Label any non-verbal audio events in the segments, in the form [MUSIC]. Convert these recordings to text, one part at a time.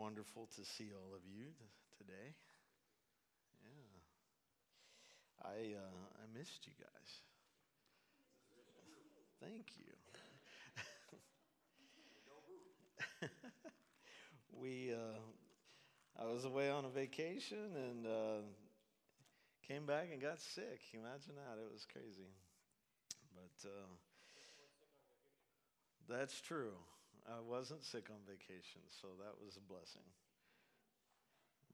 wonderful to see all of you th- today. Yeah. I, uh, I missed you guys. Thank you. [LAUGHS] we, uh, I was away on a vacation and uh, came back and got sick. Imagine that. It was crazy. But uh, that's true. I wasn't sick on vacation, so that was a blessing.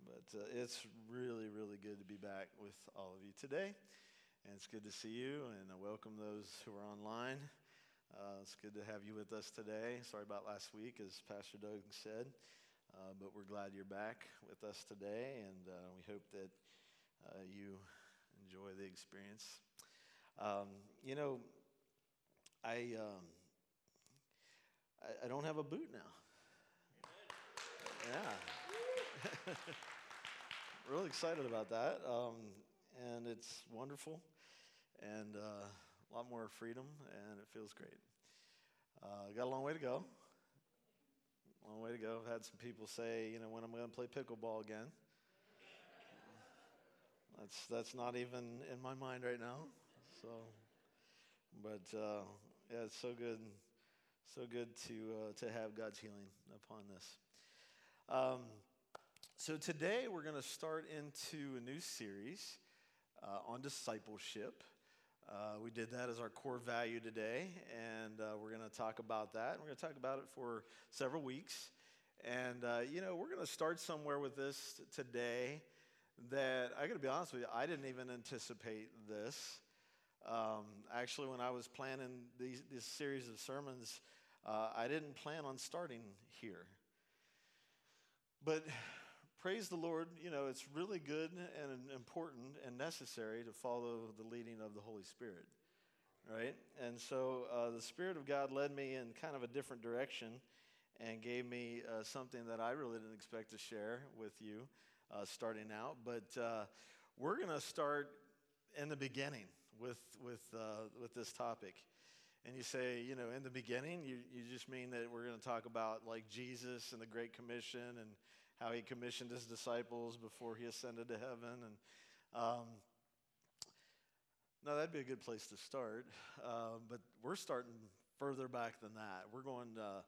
But uh, it's really, really good to be back with all of you today. And it's good to see you, and I welcome those who are online. Uh, it's good to have you with us today. Sorry about last week, as Pastor Doug said, uh, but we're glad you're back with us today, and uh, we hope that uh, you enjoy the experience. Um, you know, I. Um, I, don't have a boot now. Yeah. [LAUGHS] really excited about that. Um, and it's wonderful and uh, a lot more freedom, and it feels great. Uh, got a long way to go. Long way to go. I've had some people say, you know, when I'm going to play pickleball again. That's that's not even in my mind right now. So, but uh, yeah, it's so good so good to, uh, to have God's healing upon this. Um, so today we're going to start into a new series uh, on discipleship. Uh, we did that as our core value today, and uh, we're going to talk about that. And We're going to talk about it for several weeks. And, uh, you know, we're going to start somewhere with this today that I got to be honest with you, I didn't even anticipate this. Um, actually, when I was planning these, this series of sermons, uh, I didn't plan on starting here. But praise the Lord, you know, it's really good and important and necessary to follow the leading of the Holy Spirit, right? And so uh, the Spirit of God led me in kind of a different direction and gave me uh, something that I really didn't expect to share with you uh, starting out. But uh, we're going to start in the beginning with, with, uh, with this topic and you say, you know, in the beginning, you, you just mean that we're going to talk about like Jesus and the Great Commission and how he commissioned his disciples before he ascended to heaven. And um, no, that'd be a good place to start. Uh, but we're starting further back than that. We're going uh,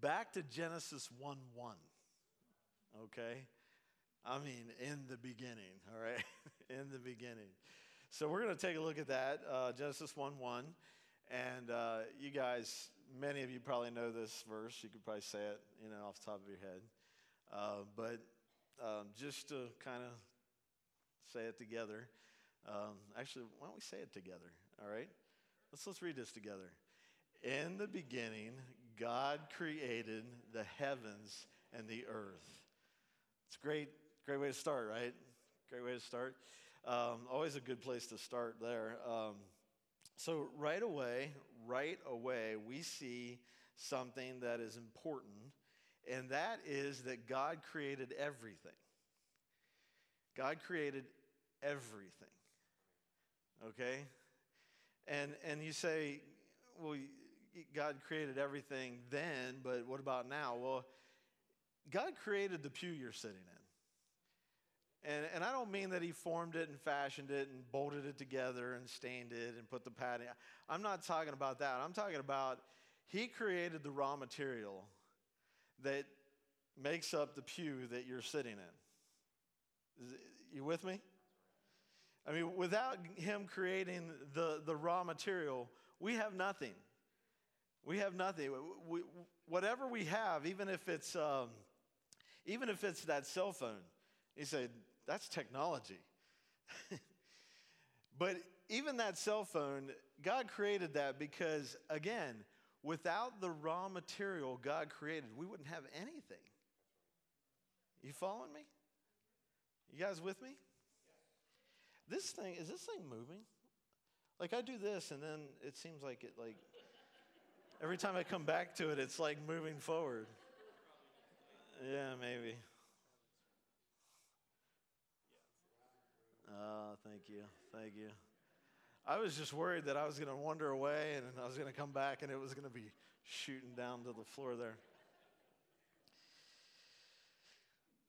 back to Genesis 1 1. Okay? I mean, in the beginning, all right? [LAUGHS] in the beginning. So we're going to take a look at that, uh, Genesis 1 1. And uh, you guys, many of you probably know this verse. You could probably say it, you know, off the top of your head. Uh, but um, just to kind of say it together. Um, actually, why don't we say it together? All right, let's let's read this together. In the beginning, God created the heavens and the earth. It's a great, great way to start, right? Great way to start. Um, always a good place to start there. So, right away, right away, we see something that is important, and that is that God created everything. God created everything. Okay? And, and you say, well, God created everything then, but what about now? Well, God created the pew you're sitting in. And, and I don't mean that he formed it and fashioned it and bolted it together and stained it and put the padding. I'm not talking about that. I'm talking about he created the raw material that makes up the pew that you're sitting in. You with me? I mean, without him creating the, the raw material, we have nothing. We have nothing. We, whatever we have, even if it's um, even if it's that cell phone, he said, that's technology. [LAUGHS] but even that cell phone, God created that because, again, without the raw material God created, we wouldn't have anything. You following me? You guys with me? This thing, is this thing moving? Like I do this and then it seems like it like every time I come back to it, it's like moving forward. Yeah, maybe. Oh, thank you. Thank you. I was just worried that I was going to wander away and I was going to come back and it was going to be shooting down to the floor there.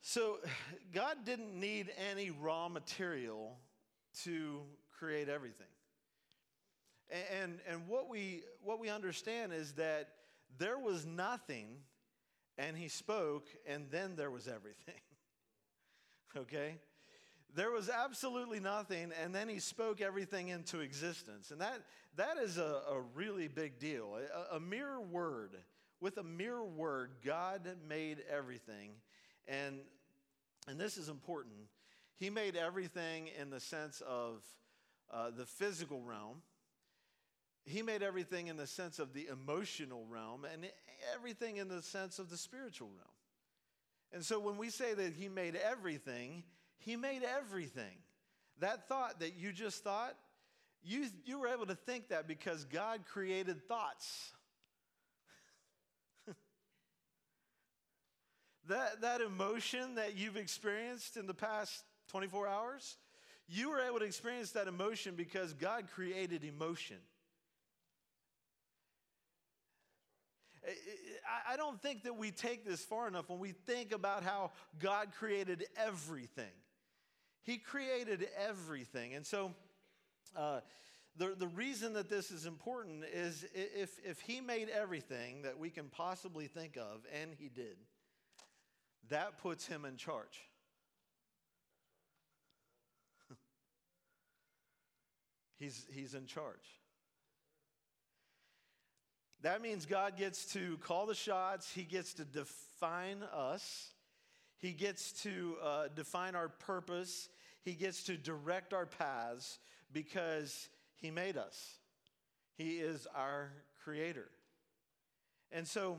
So, God didn't need any raw material to create everything. And, and what, we, what we understand is that there was nothing, and He spoke, and then there was everything. [LAUGHS] okay? There was absolutely nothing, and then He spoke everything into existence. And that, that is a, a really big deal. A, a mere word, with a mere word, God made everything. And, and this is important. He made everything in the sense of uh, the physical realm. He made everything in the sense of the emotional realm and everything in the sense of the spiritual realm. And so when we say that He made everything, He made everything. That thought that you just thought, you, you were able to think that because God created thoughts. [LAUGHS] that, that emotion that you've experienced in the past 24 hours, you were able to experience that emotion because God created emotion. I don't think that we take this far enough when we think about how God created everything. He created everything. And so, uh, the, the reason that this is important is if, if He made everything that we can possibly think of, and He did, that puts Him in charge. [LAUGHS] he's, he's in charge. That means God gets to call the shots, He gets to define us, He gets to uh, define our purpose, He gets to direct our paths because He made us. He is our creator. And so,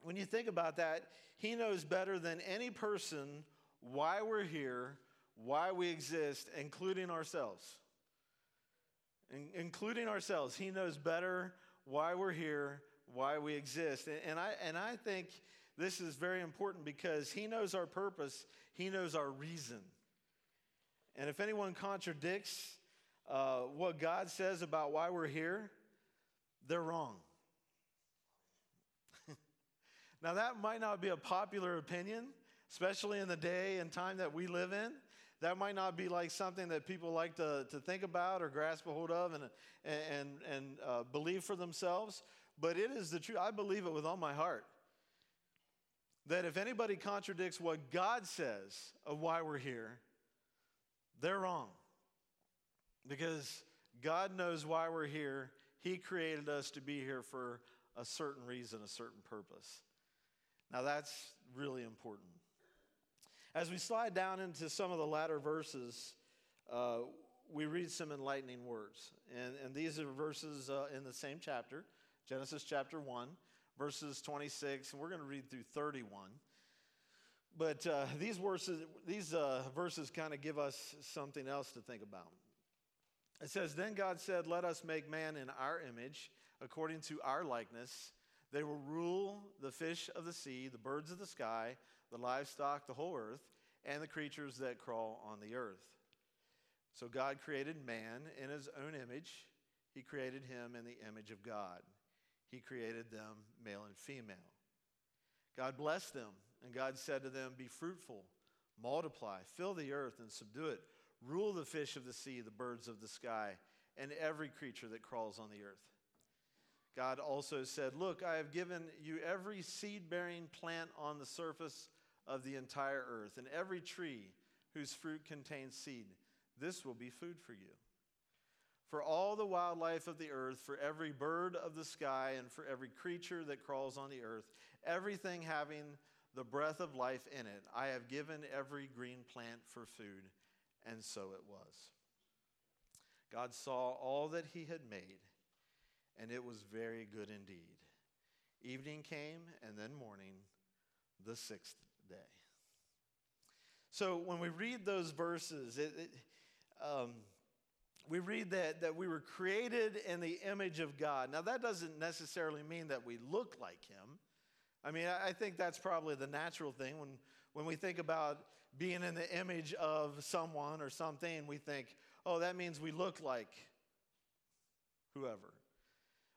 when you think about that, He knows better than any person why we're here, why we exist, including ourselves. In- including ourselves. He knows better why we're here, why we exist. And I, and I think this is very important because He knows our purpose, He knows our reason. And if anyone contradicts uh, what God says about why we're here, they're wrong. [LAUGHS] now, that might not be a popular opinion, especially in the day and time that we live in. That might not be like something that people like to, to think about or grasp a hold of and, and, and uh, believe for themselves, but it is the truth. I believe it with all my heart. That if anybody contradicts what God says of why we're here, they're wrong. Because God knows why we're here. He created us to be here for a certain reason, a certain purpose. Now, that's really important. As we slide down into some of the latter verses, uh, we read some enlightening words. And, and these are verses uh, in the same chapter, Genesis chapter 1, verses 26, and we're going to read through 31. But uh, these verses, these uh, verses kind of give us something else to think about. It says, Then God said, Let us make man in our image, according to our likeness. They will rule the fish of the sea, the birds of the sky, the livestock, the whole earth, and the creatures that crawl on the earth. So God created man in his own image. He created him in the image of God. He created them male and female. God blessed them, and God said to them, Be fruitful, multiply, fill the earth, and subdue it. Rule the fish of the sea, the birds of the sky, and every creature that crawls on the earth. God also said, Look, I have given you every seed bearing plant on the surface of the entire earth, and every tree whose fruit contains seed. This will be food for you. For all the wildlife of the earth, for every bird of the sky, and for every creature that crawls on the earth, everything having the breath of life in it, I have given every green plant for food. And so it was. God saw all that he had made, and it was very good indeed. Evening came, and then morning, the sixth day. So when we read those verses, it, it, um, we read that, that we were created in the image of God. Now, that doesn't necessarily mean that we look like Him. I mean, I think that's probably the natural thing. When, when we think about being in the image of someone or something, we think, oh, that means we look like whoever.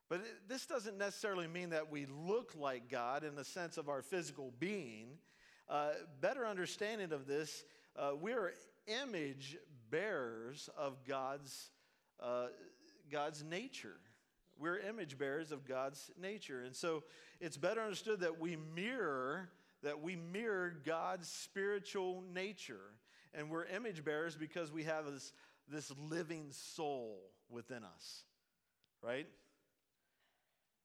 But this doesn't necessarily mean that we look like God in the sense of our physical being. uh, better understanding of this, uh, we are image bearers of God's, uh, God's nature. We're image bearers of God's nature. And so it's better understood that we mirror that we mirror God's spiritual nature. And we're image bearers because we have this, this living soul within us, right?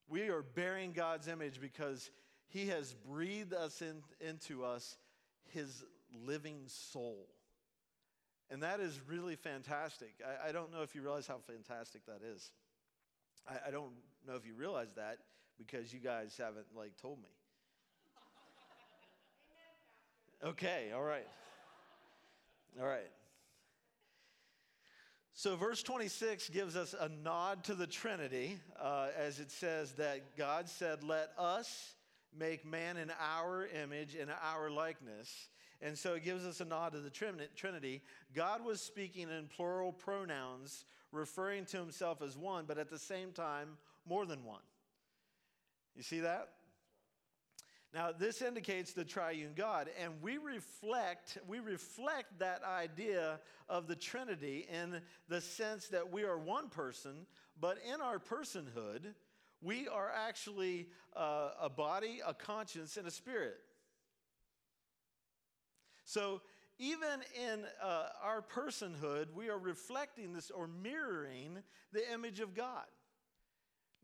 We are bearing God's image because He has breathed us in, into us His living soul. And that is really fantastic. I, I, don't know if you realize how fantastic that is. I, I don't know if you realize that because you guys haven't like told me. Okay, all right. All right. So, verse 26 gives us a nod to the Trinity uh, as it says that God said, Let us make man in our image, in our likeness. And so it gives us a nod to the Trinity. God was speaking in plural pronouns, referring to himself as one, but at the same time, more than one. You see that? Now, this indicates the triune God, and we reflect, we reflect that idea of the Trinity in the sense that we are one person, but in our personhood, we are actually uh, a body, a conscience, and a spirit. So, even in uh, our personhood, we are reflecting this or mirroring the image of God.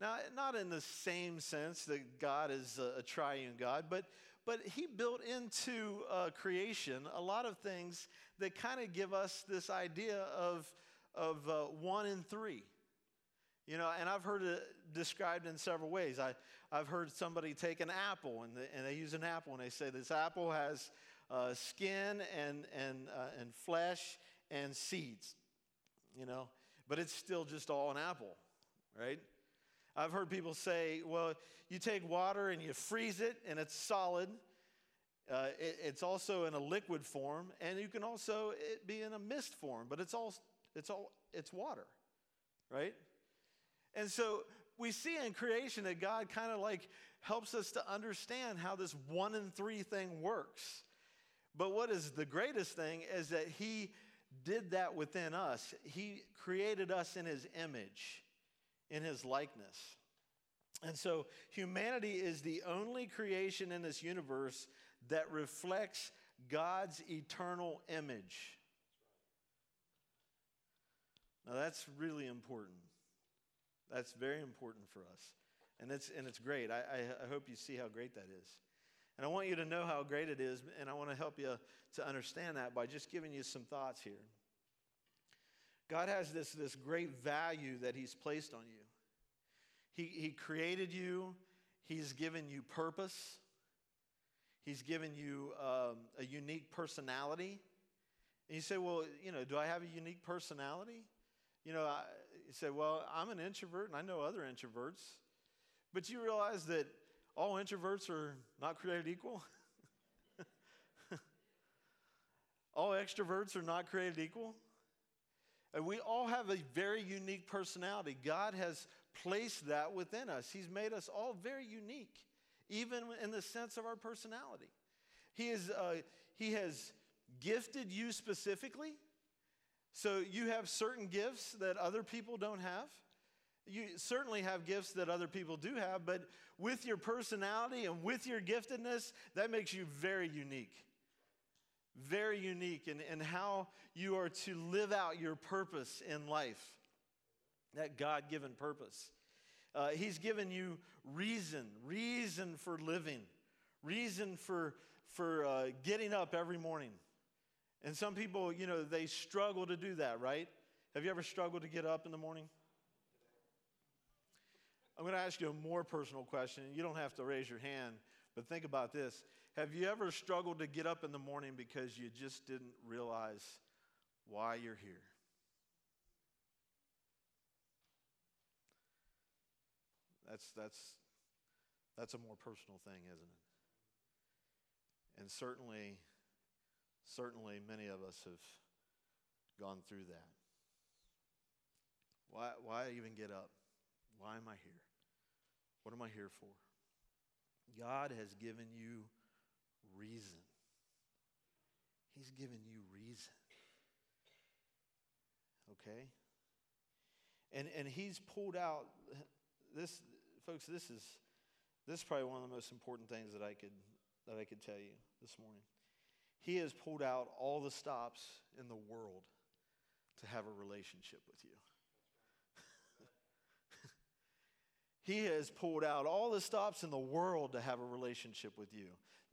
Now, not in the same sense that God is a, a triune God, but, but He built into uh, creation a lot of things that kind of give us this idea of, of uh, one and three. You know, and I've heard it described in several ways. I, I've heard somebody take an apple and, the, and they use an apple and they say this apple has uh, skin and, and, uh, and flesh and seeds, you know, but it's still just all an apple, right? I've heard people say, well, you take water and you freeze it and it's solid. Uh, it, it's also in a liquid form, and you can also it be in a mist form, but it's all it's all it's water, right? And so we see in creation that God kind of like helps us to understand how this one and three thing works. But what is the greatest thing is that He did that within us. He created us in His image in his likeness. And so humanity is the only creation in this universe that reflects God's eternal image. Now that's really important. That's very important for us. And it's, and it's great. I, I, I hope you see how great that is. And I want you to know how great it is, and I want to help you to understand that by just giving you some thoughts here. God has this, this great value that He's placed on you. He, he created you, He's given you purpose, He's given you um, a unique personality. And you say, Well, you know, do I have a unique personality? You know, I, you say, Well, I'm an introvert and I know other introverts. But you realize that all introverts are not created equal? [LAUGHS] all extroverts are not created equal? And we all have a very unique personality. God has placed that within us. He's made us all very unique, even in the sense of our personality. He, is, uh, he has gifted you specifically. So you have certain gifts that other people don't have. You certainly have gifts that other people do have, but with your personality and with your giftedness, that makes you very unique very unique in, in how you are to live out your purpose in life, that God given purpose. Uh, he's given you reason, reason for living, reason for, for uh, getting up every morning. And some people, you know, they struggle to do that, right? Have you ever struggled to get up in the morning? I'm going to ask you a more personal question. You don't have to raise your hand, but think about this. Have you ever struggled to get up in the morning because you just didn't realize why you're here? That's, that's, that's a more personal thing, isn't it? And certainly, certainly many of us have gone through that. Why, why even get up? Why am I here? What am I here for? God has given you reason. He's given you reason. Okay? And, and He's pulled out this, folks, this is, this is probably one of the most important things that I could, that I could tell you this morning. He has pulled out all the stops in the world to have a relationship with you. He has pulled out all the stops in the world to have a relationship with you.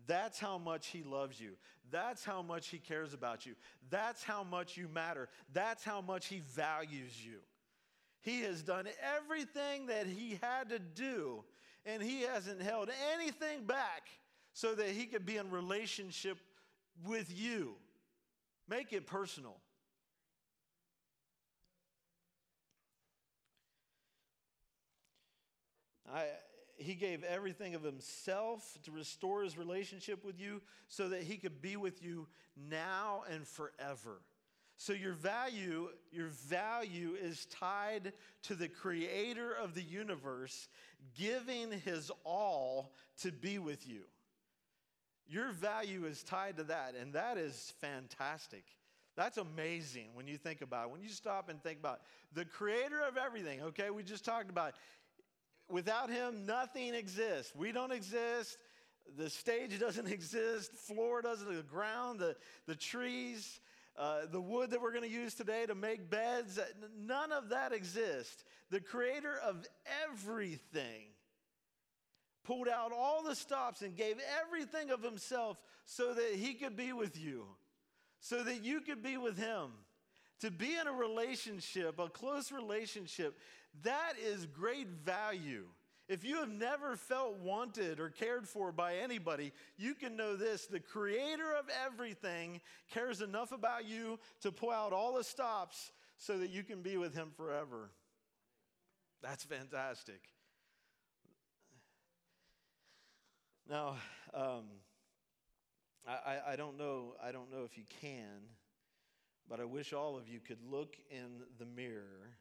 That's how much He loves you. That's how much He cares about you. That's how much you matter. That's how much He values you. He has done everything that He had to do, and He hasn't held anything back so that He could be in relationship with you. Make it personal. I, he gave everything of himself to restore his relationship with you so that he could be with you now and forever. So your value, your value is tied to the creator of the universe giving his all to be with you. Your value is tied to that, and that is fantastic. That's amazing when you think about it. When you stop and think about it. the creator of everything, okay? We just talked about without him, nothing exists. We don't exist. The stage [LAUGHS] doesn't exist. Floor doesn't, the ground, the, the trees, uh, the wood that we're going to use today to make beds, none of that exists. The creator of everything pulled out all the stops and gave everything of himself so that he could be with you, so that you could be with him. To be in a relationship, a close relationship, that is great value. If you have never felt wanted or cared for by anybody, you can know this the creator of everything cares enough about you to pull out all the stops so that you can be with him forever. That's fantastic. Now, um, I, I don't know. I don't know if you can, but I wish all of you could look in the mirror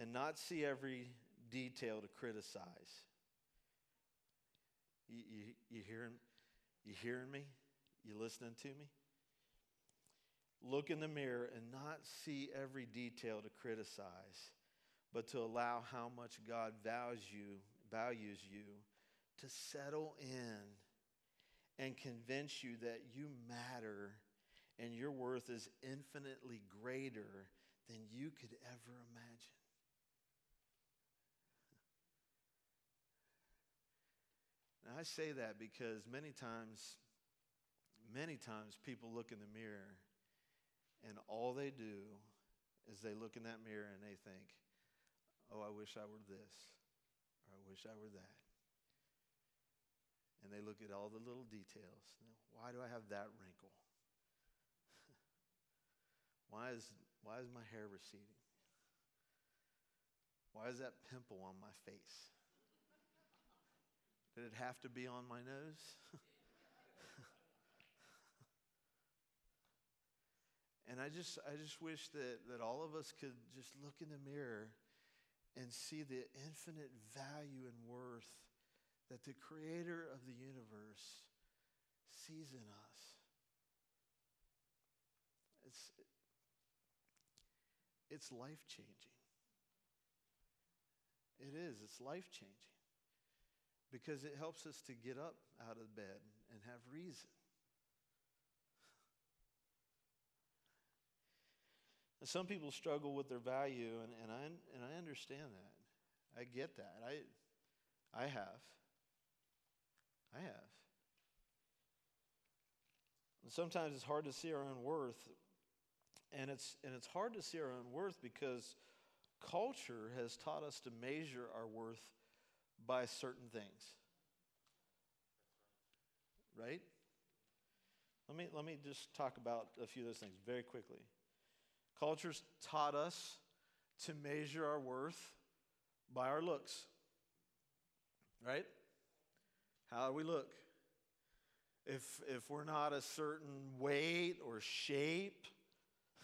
and not see every detail to criticize. You, you, you, hearing, you hearing me? You listening to me? Look in the mirror and not see every detail to criticize, but to allow how much God values you, values you to settle in and convince you that you matter and your worth is infinitely greater than you could ever imagine. I say that because many times, many times people look in the mirror and all they do is they look in that mirror and they think, oh, I wish I were this, or I wish I were that and they look at all the little details. Why do I have that wrinkle? [LAUGHS] why, is, why is my hair receding? Why is that pimple on my face? Did it have to be on my nose? [LAUGHS] and I just, I just wish that, that all of us could just look in the mirror and see the infinite value and worth that the creator of the universe sees in us. It's, it's life changing. It is, it's life changing because it helps us to get up out of bed and have reason. And some people struggle with their value, and, and, I, and I understand that. I get that. I, I have. I have. And sometimes it's hard to see our own worth. And it's, and it's hard to see our own worth because culture has taught us to measure our worth by certain things. Right? Let me, let me just talk about a few of those things very quickly. Culture's taught us to measure our worth by our looks. Right? How we look? If, if we're not a certain weight or shape,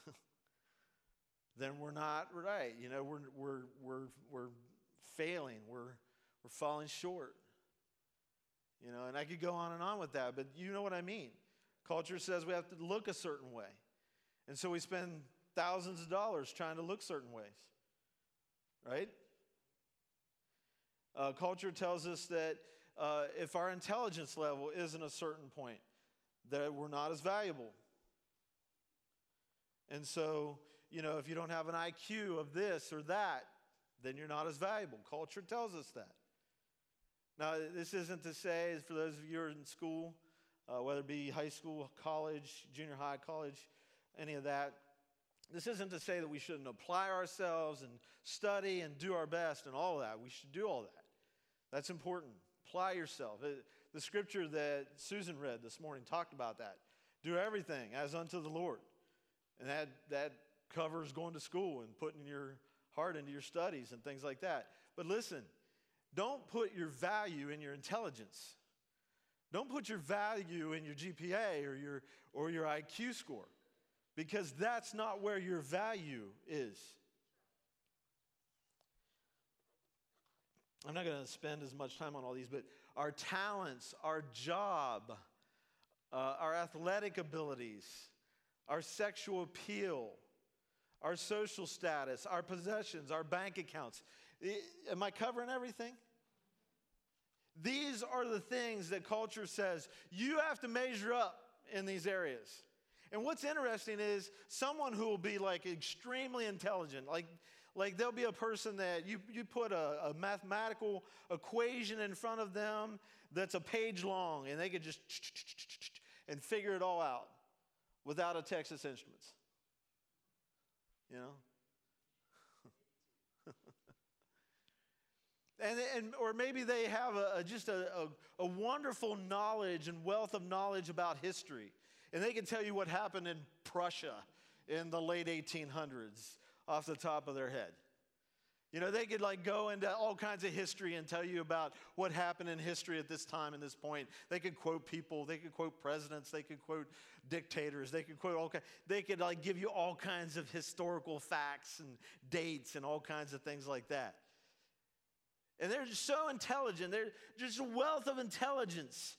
[LAUGHS] then we're not right. You know, we're, we're, we're, we're failing, we're, we're falling short. You know, and I could go on and on with that, but you know what I mean. Culture says we have to look a certain way. And so we spend thousands of dollars trying to look certain ways. Right? Uh, culture tells us that uh, if our intelligence level isn't a certain point, that we're not as valuable. And so, you know, if you don't have an IQ of this or that, then you're not as valuable. Culture tells us that. Now, this isn't to say, for those of you who are in school, uh, whether it be high school, college, junior high, college, any of that, this isn't to say that we shouldn't apply ourselves and study and do our best and all of that. We should do all that. That's important. Apply yourself. The scripture that Susan read this morning talked about that. Do everything as unto the Lord. And that, that covers going to school and putting your heart into your studies and things like that. But listen, don't put your value in your intelligence. Don't put your value in your GPA or your, or your IQ score because that's not where your value is. I'm not going to spend as much time on all these, but our talents, our job, uh, our athletic abilities, our sexual appeal, our social status, our possessions, our bank accounts. Am I covering everything? These are the things that culture says you have to measure up in these areas. And what's interesting is someone who will be like extremely intelligent, like like there'll be a person that you, you put a, a mathematical equation in front of them that's a page long, and they could just and figure it all out without a Texas Instruments. You know? And, and or maybe they have a, a just a, a, a, wonderful knowledge and wealth of knowledge about history and they can tell you what happened in prussia in the late 1800s off the top of their head. You know, they could like go into all kinds of history and tell you about what happened in history at this time and this point. They could quote people, they could quote presidents, they could quote dictators, they could quote all kinds, they could like give you all kinds of historical facts and dates and all kinds of things like that. And they're just so intelligent. They're just a wealth of intelligence.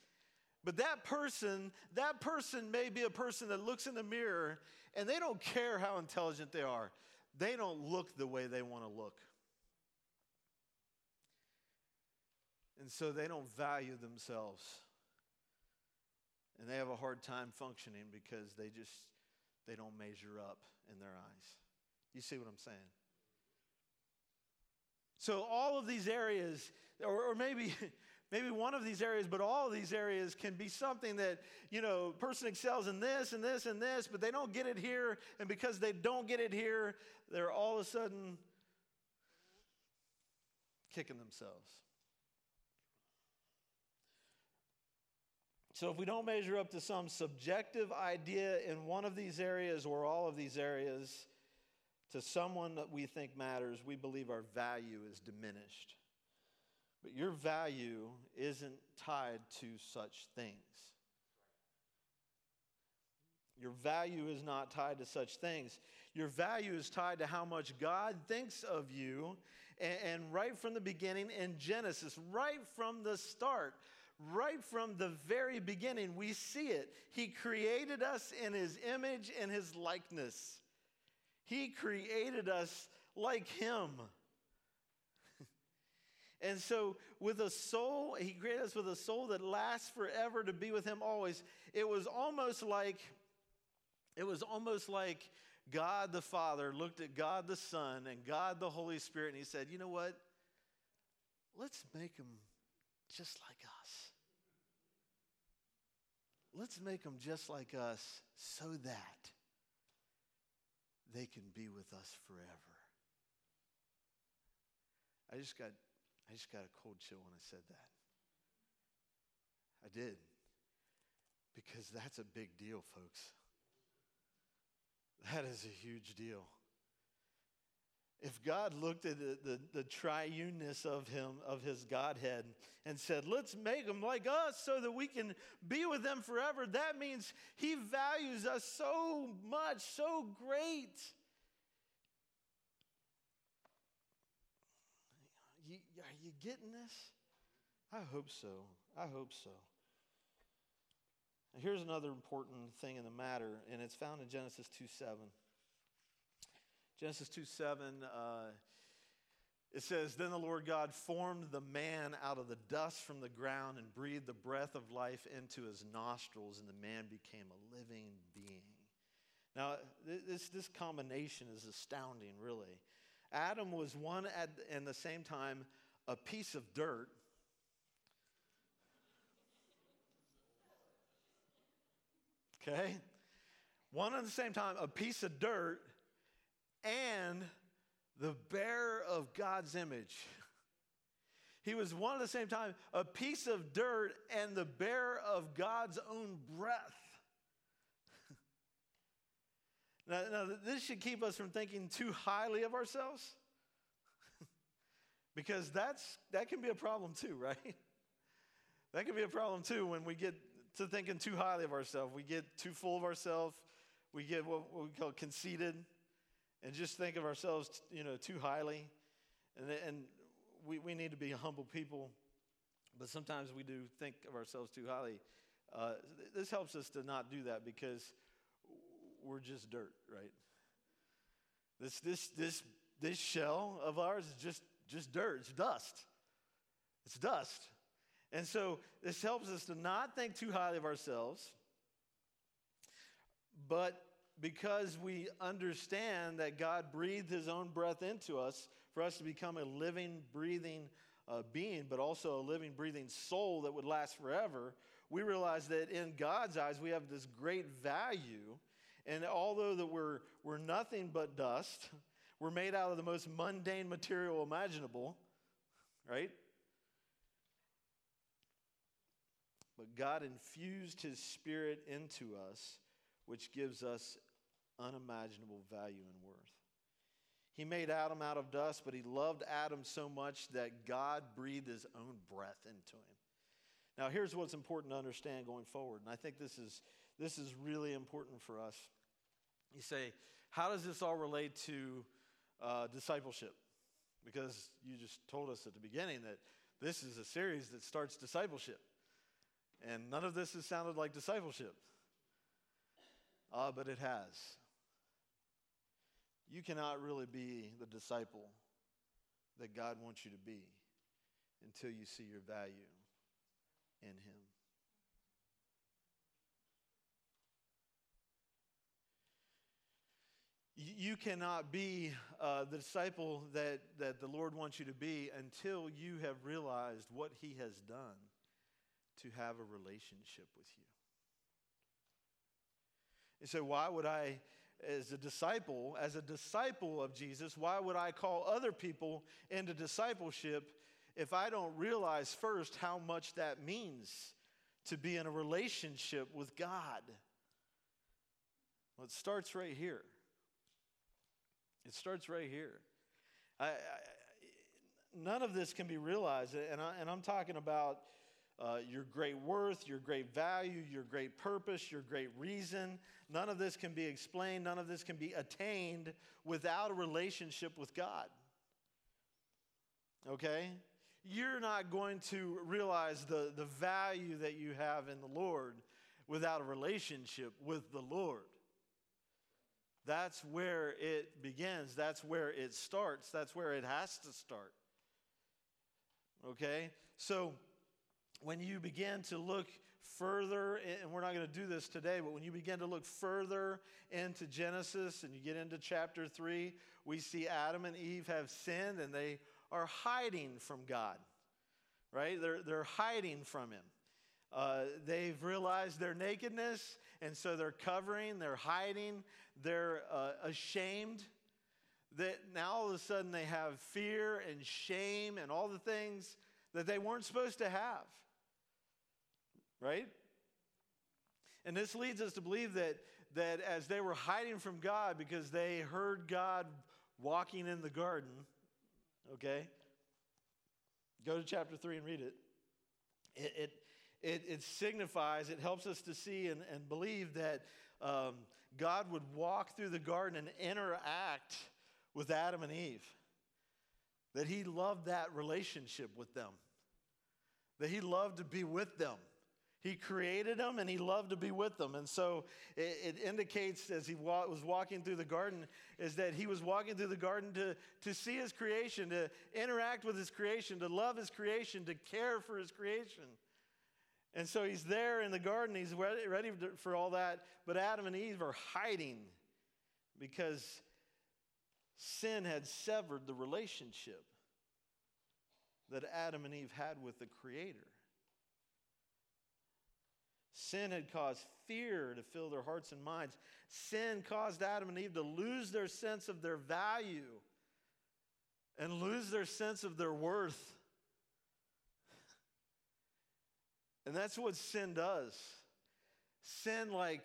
But that person, that person may be a person that looks in the mirror and they don't care how intelligent they are they don't look the way they want to look. And so they don't value themselves. And they have a hard time functioning because they just they don't measure up in their eyes. You see what I'm saying? So all of these areas, or, or maybe [LAUGHS] maybe one of these areas, but all of these areas can be something that, you know, person excels in this and this and this, but they don't get it here. And because they don't get it here, they're all of a sudden kicking themselves. So, if we don't measure up to some subjective idea in one of these areas or all of these areas to someone that we think matters, we believe our value is diminished. But your value isn't tied to such things. Your value is not tied to such things. Your value is tied to how much God thinks of you. And, and, right from the beginning in Genesis, right from the start, right from the very beginning, we see it. He created us in His image and His likeness. He created us like Him. [LAUGHS] And so, with a soul, he created us with a soul that lasts forever to be with him always. It was almost like, it was almost like God the Father looked at God the Son and God the Holy Spirit, and he said, You know what? Let's make them just like us. Let's make them just like us so that they can be with us forever. I just got I just got a cold chill when I said that. I did. Because that's a big deal, folks. That is a huge deal. If God looked at the, the, the triuneness of him, of his Godhead, and said, let's make him like us so that we can be with them forever, that means he values us so much, so great. You, are you getting this? I hope so. I hope so. Here's another important thing in the matter, and it's found in Genesis 2 7. Genesis 2 7, uh, it says, Then the Lord God formed the man out of the dust from the ground and breathed the breath of life into his nostrils, and the man became a living being. Now, this, this combination is astounding, really. Adam was one at and the same time a piece of dirt. Okay? One at the same time, a piece of dirt and the bearer of God's image. He was one at the same time a piece of dirt and the bearer of God's own breath. [LAUGHS] now, now, this should keep us from thinking too highly of ourselves. [LAUGHS] because that's, that can be a problem too, right? [LAUGHS] that can be a problem too when we get to thinking too highly of ourselves. We get too full of ourselves. We get what, we call conceited and just think of ourselves, you know, too highly. And, and we, we need to be [LAUGHS] humble people, but sometimes we do think of ourselves too highly. Uh, this helps us to not do that because we're just dirt, right? This, this, this, this shell of ours is just, just dirt, it's dust. It's dust. And so this helps us to not think too highly of ourselves, but because we understand that God breathed his own breath into us for us to become a living, breathing uh, being, but also a living, breathing soul that would last forever, we realize that in God's eyes we have this great value. And although that we're, we're nothing but dust, we're made out of the most mundane material imaginable, right? But God infused his spirit into us which gives us unimaginable value and worth. He made Adam out of dust, but he loved Adam so much that God breathed his own breath into him. Now, here's what's important to understand going forward, and I think this is, this is really important for us. You say, how does this all relate to uh, discipleship? Because you just told us at the beginning that this is a series that starts discipleship. And none of this has sounded like discipleship. Ah, uh, but it has. You cannot really be the disciple that God wants you to be until you see your value in Him. You cannot be uh, the disciple that, that the Lord wants you to be until you have realized what He has done to have a relationship with you. And so, why would I, as a disciple, as a disciple of Jesus, why would I call other people into discipleship if I don't realize first how much that means to be in a relationship with God? Well, it starts right here. It starts right here. I, I, none of this can be realized, and, I, and I'm talking about uh, your great worth, your great value, your great purpose, your great reason. None of this can be explained, none of this can be attained without a relationship with God. Okay? You're not going to realize the, the value that you have in the Lord without a relationship with the Lord. That's where it begins. That's where it starts. That's where it has to start. Okay? So, when you begin to look further, and we're not going to do this today, but when you begin to look further into Genesis and you get into chapter 3, we see Adam and Eve have sinned and they are hiding from God, right? They're, they're hiding from Him. Uh, they've realized their nakedness, and so they're covering, they're hiding, they're uh, ashamed. That now all of a sudden they have fear and shame and all the things that they weren't supposed to have right? And this leads us to believe that, that as they were hiding from God because they heard God walking in the garden, okay? Go to chapter 3 and read it. It, it, it, it signifies, it helps us to see and, and believe that um, God would walk through the garden and interact with Adam and Eve. That he loved that relationship with them, that he loved to be with them. He created them and he loved to be with them. And so it, it indicates as he wa- was walking through the garden is that he was walking through the garden to, to see his creation, to interact with his creation, to love his creation, to care for his creation. And so he's there in the garden, he's ready, ready for all that. But Adam and Eve are hiding because sin had severed the relationship that Adam and Eve had with the Creator. Sin had caused fear to fill their hearts and minds. Sin caused Adam and Eve to lose their sense of their value and lose their sense of their worth. And that's what sin does. Sin, like,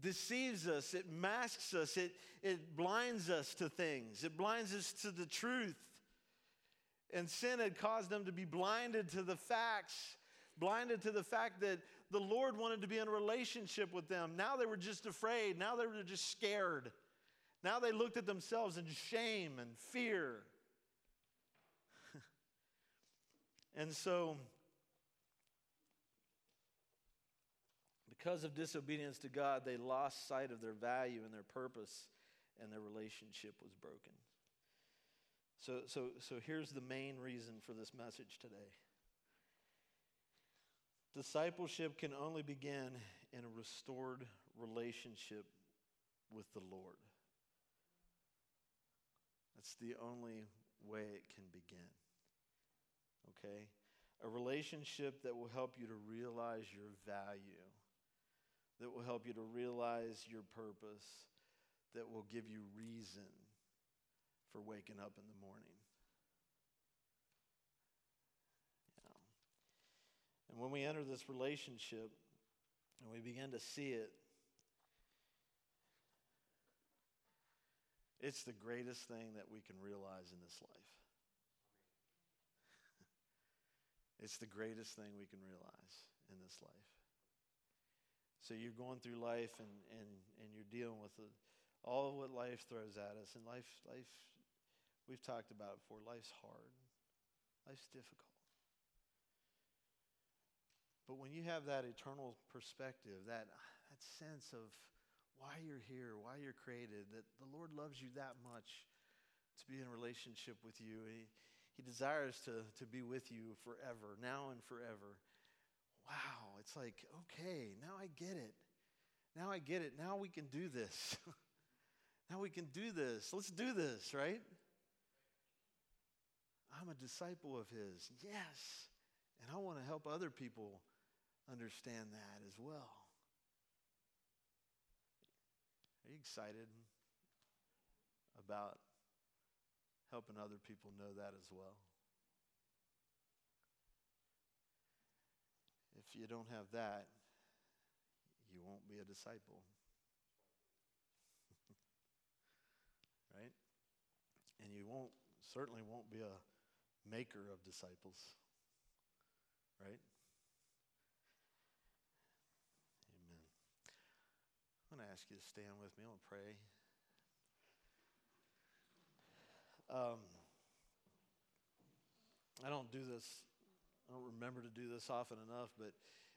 deceives us, it masks us, it, it blinds us to things, it blinds us to the truth. And sin had caused them to be blinded to the facts, blinded to the fact that the Lord wanted to be in a relationship with them. Now they were just afraid. Now they were just scared. Now they looked at themselves in shame and fear. [LAUGHS] and so, because of disobedience to God, they lost sight of their value and their purpose, and their relationship was broken. So, so, so here's the main reason for this message today. Discipleship can only begin in a restored relationship with the Lord. That's the only way it can begin. Okay? A relationship that will help you to realize your value, that will help you to realize your purpose, that will give you reason for waking up in the morning. And when we enter this relationship and we begin to see it, it's the greatest thing that we can realize in this life. [LAUGHS] it's the greatest thing we can realize in this life. So you're going through life and, and, and you're dealing with the, all of what life throws at us. And life, life, we've talked about it before, life's hard, life's difficult. But when you have that eternal perspective, that, that sense of why you're here, why you're created, that the Lord loves you that much to be in relationship with you, He, he desires to, to be with you forever, now and forever. Wow, it's like, okay, now I get it. Now I get it. Now we can do this. [LAUGHS] now we can do this. Let's do this, right? I'm a disciple of His. Yes. And I want to help other people understand that as well. Are you excited about helping other people know that as well? If you don't have that, you won't be a disciple. [LAUGHS] right? And you won't certainly won't be a maker of disciples. Right? I'm going to ask you to stand with me. I'm pray. Um, I don't do this, I don't remember to do this often enough, but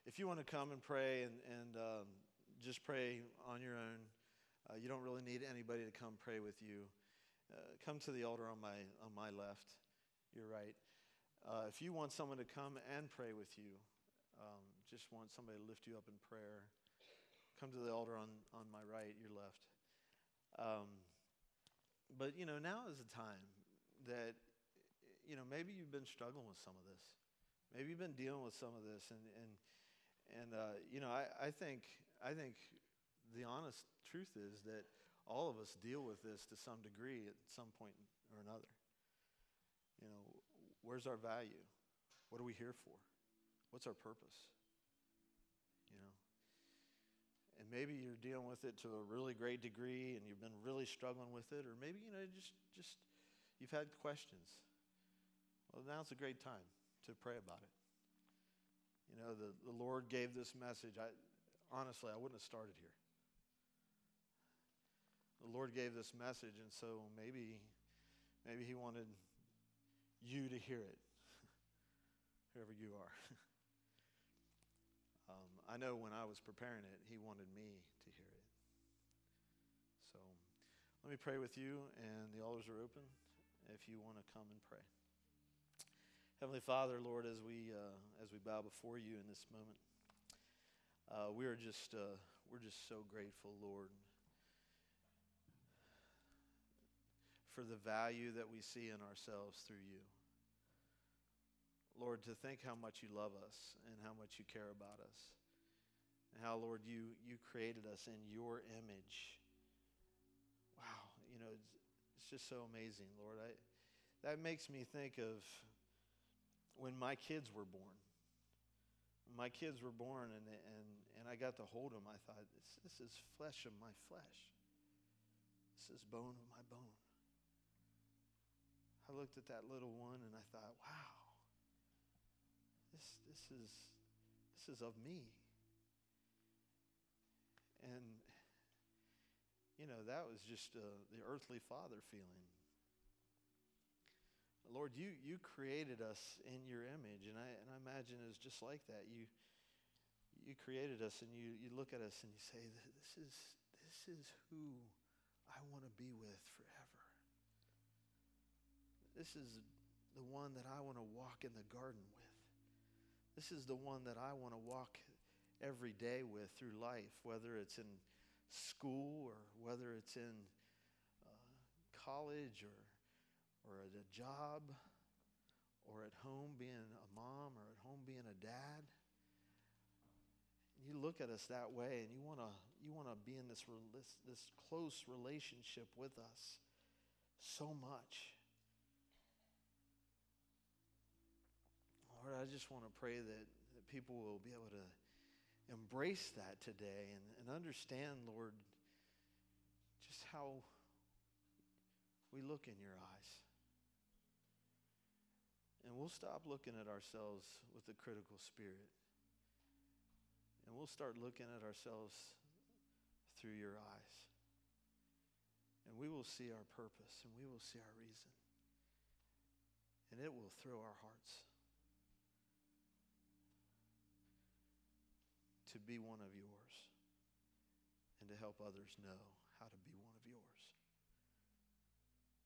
if you want to come and pray and, and um, just pray on your own, uh, you don't really need anybody to come pray with you. Uh, come to the altar on my, on my left. You're right. Uh, if you want someone to come and pray with you, um, just want somebody to lift you up in prayer come to the altar on, on my right, your left. Um, but, you know, now is the time that, you know, maybe you've been struggling with some of this. Maybe you've been dealing with some of this. And, and, and uh, you know, I, I, think, I think the honest truth is that all of us deal with this to some degree at some point or another. You know, where's our value? What are we here for? What's our purpose? Maybe you're dealing with it to a really great degree and you've been really struggling with it or maybe you know just just you've had questions. Well now's a great time to pray about it. You know the, the lord gave this message. I honestly i wouldn't have started here. The lord gave this message and so maybe maybe he wanted you to hear it [LAUGHS] whoever you are [LAUGHS] I know when I was preparing it, he wanted me to hear it. So let me pray with you, and the altars are open if you want to come and pray. Heavenly Father, Lord, as we uh, as we bow before you in this moment, uh, we are just uh, we're just so grateful, Lord, for the value that we see in ourselves through you. Lord, to think how much you love us and how much you care about us, and how, Lord, you you created us in your image. Wow, you know, it's, it's just so amazing, Lord. I that makes me think of when my kids were born. When my kids were born and, and, and I got to hold them, I thought, this, this is flesh of my flesh. This is bone of my bone. I looked at that little one and I thought, wow, this, this, is, this is of me. And, you know, that was just uh, the earthly father feeling. Lord, you, you created us in your image, and I, and I imagine it's just like that. You, you created us, and you, you look at us and you say, this is, this is who I want to be with forever. This is the one that I want to walk in the garden with. This is the one that I want to walk every day with through life, whether it's in school or whether it's in uh, college or or at a job or at home being a mom or at home being a dad. You look at us that way and you want to you want to be in this, this close relationship with us so much. Lord, I just want to pray that, that people will be able to embrace that today and, and understand, Lord, just how we look in your eyes. And we'll stop looking at ourselves with a critical spirit. And we'll start looking at ourselves through your eyes. And we will see our purpose and we will see our reason. And it will thrill our hearts to be one of yours and to help others know how to be one of yours.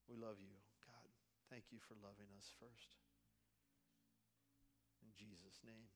We love you, God. Thank you for loving us first. In Jesus' name.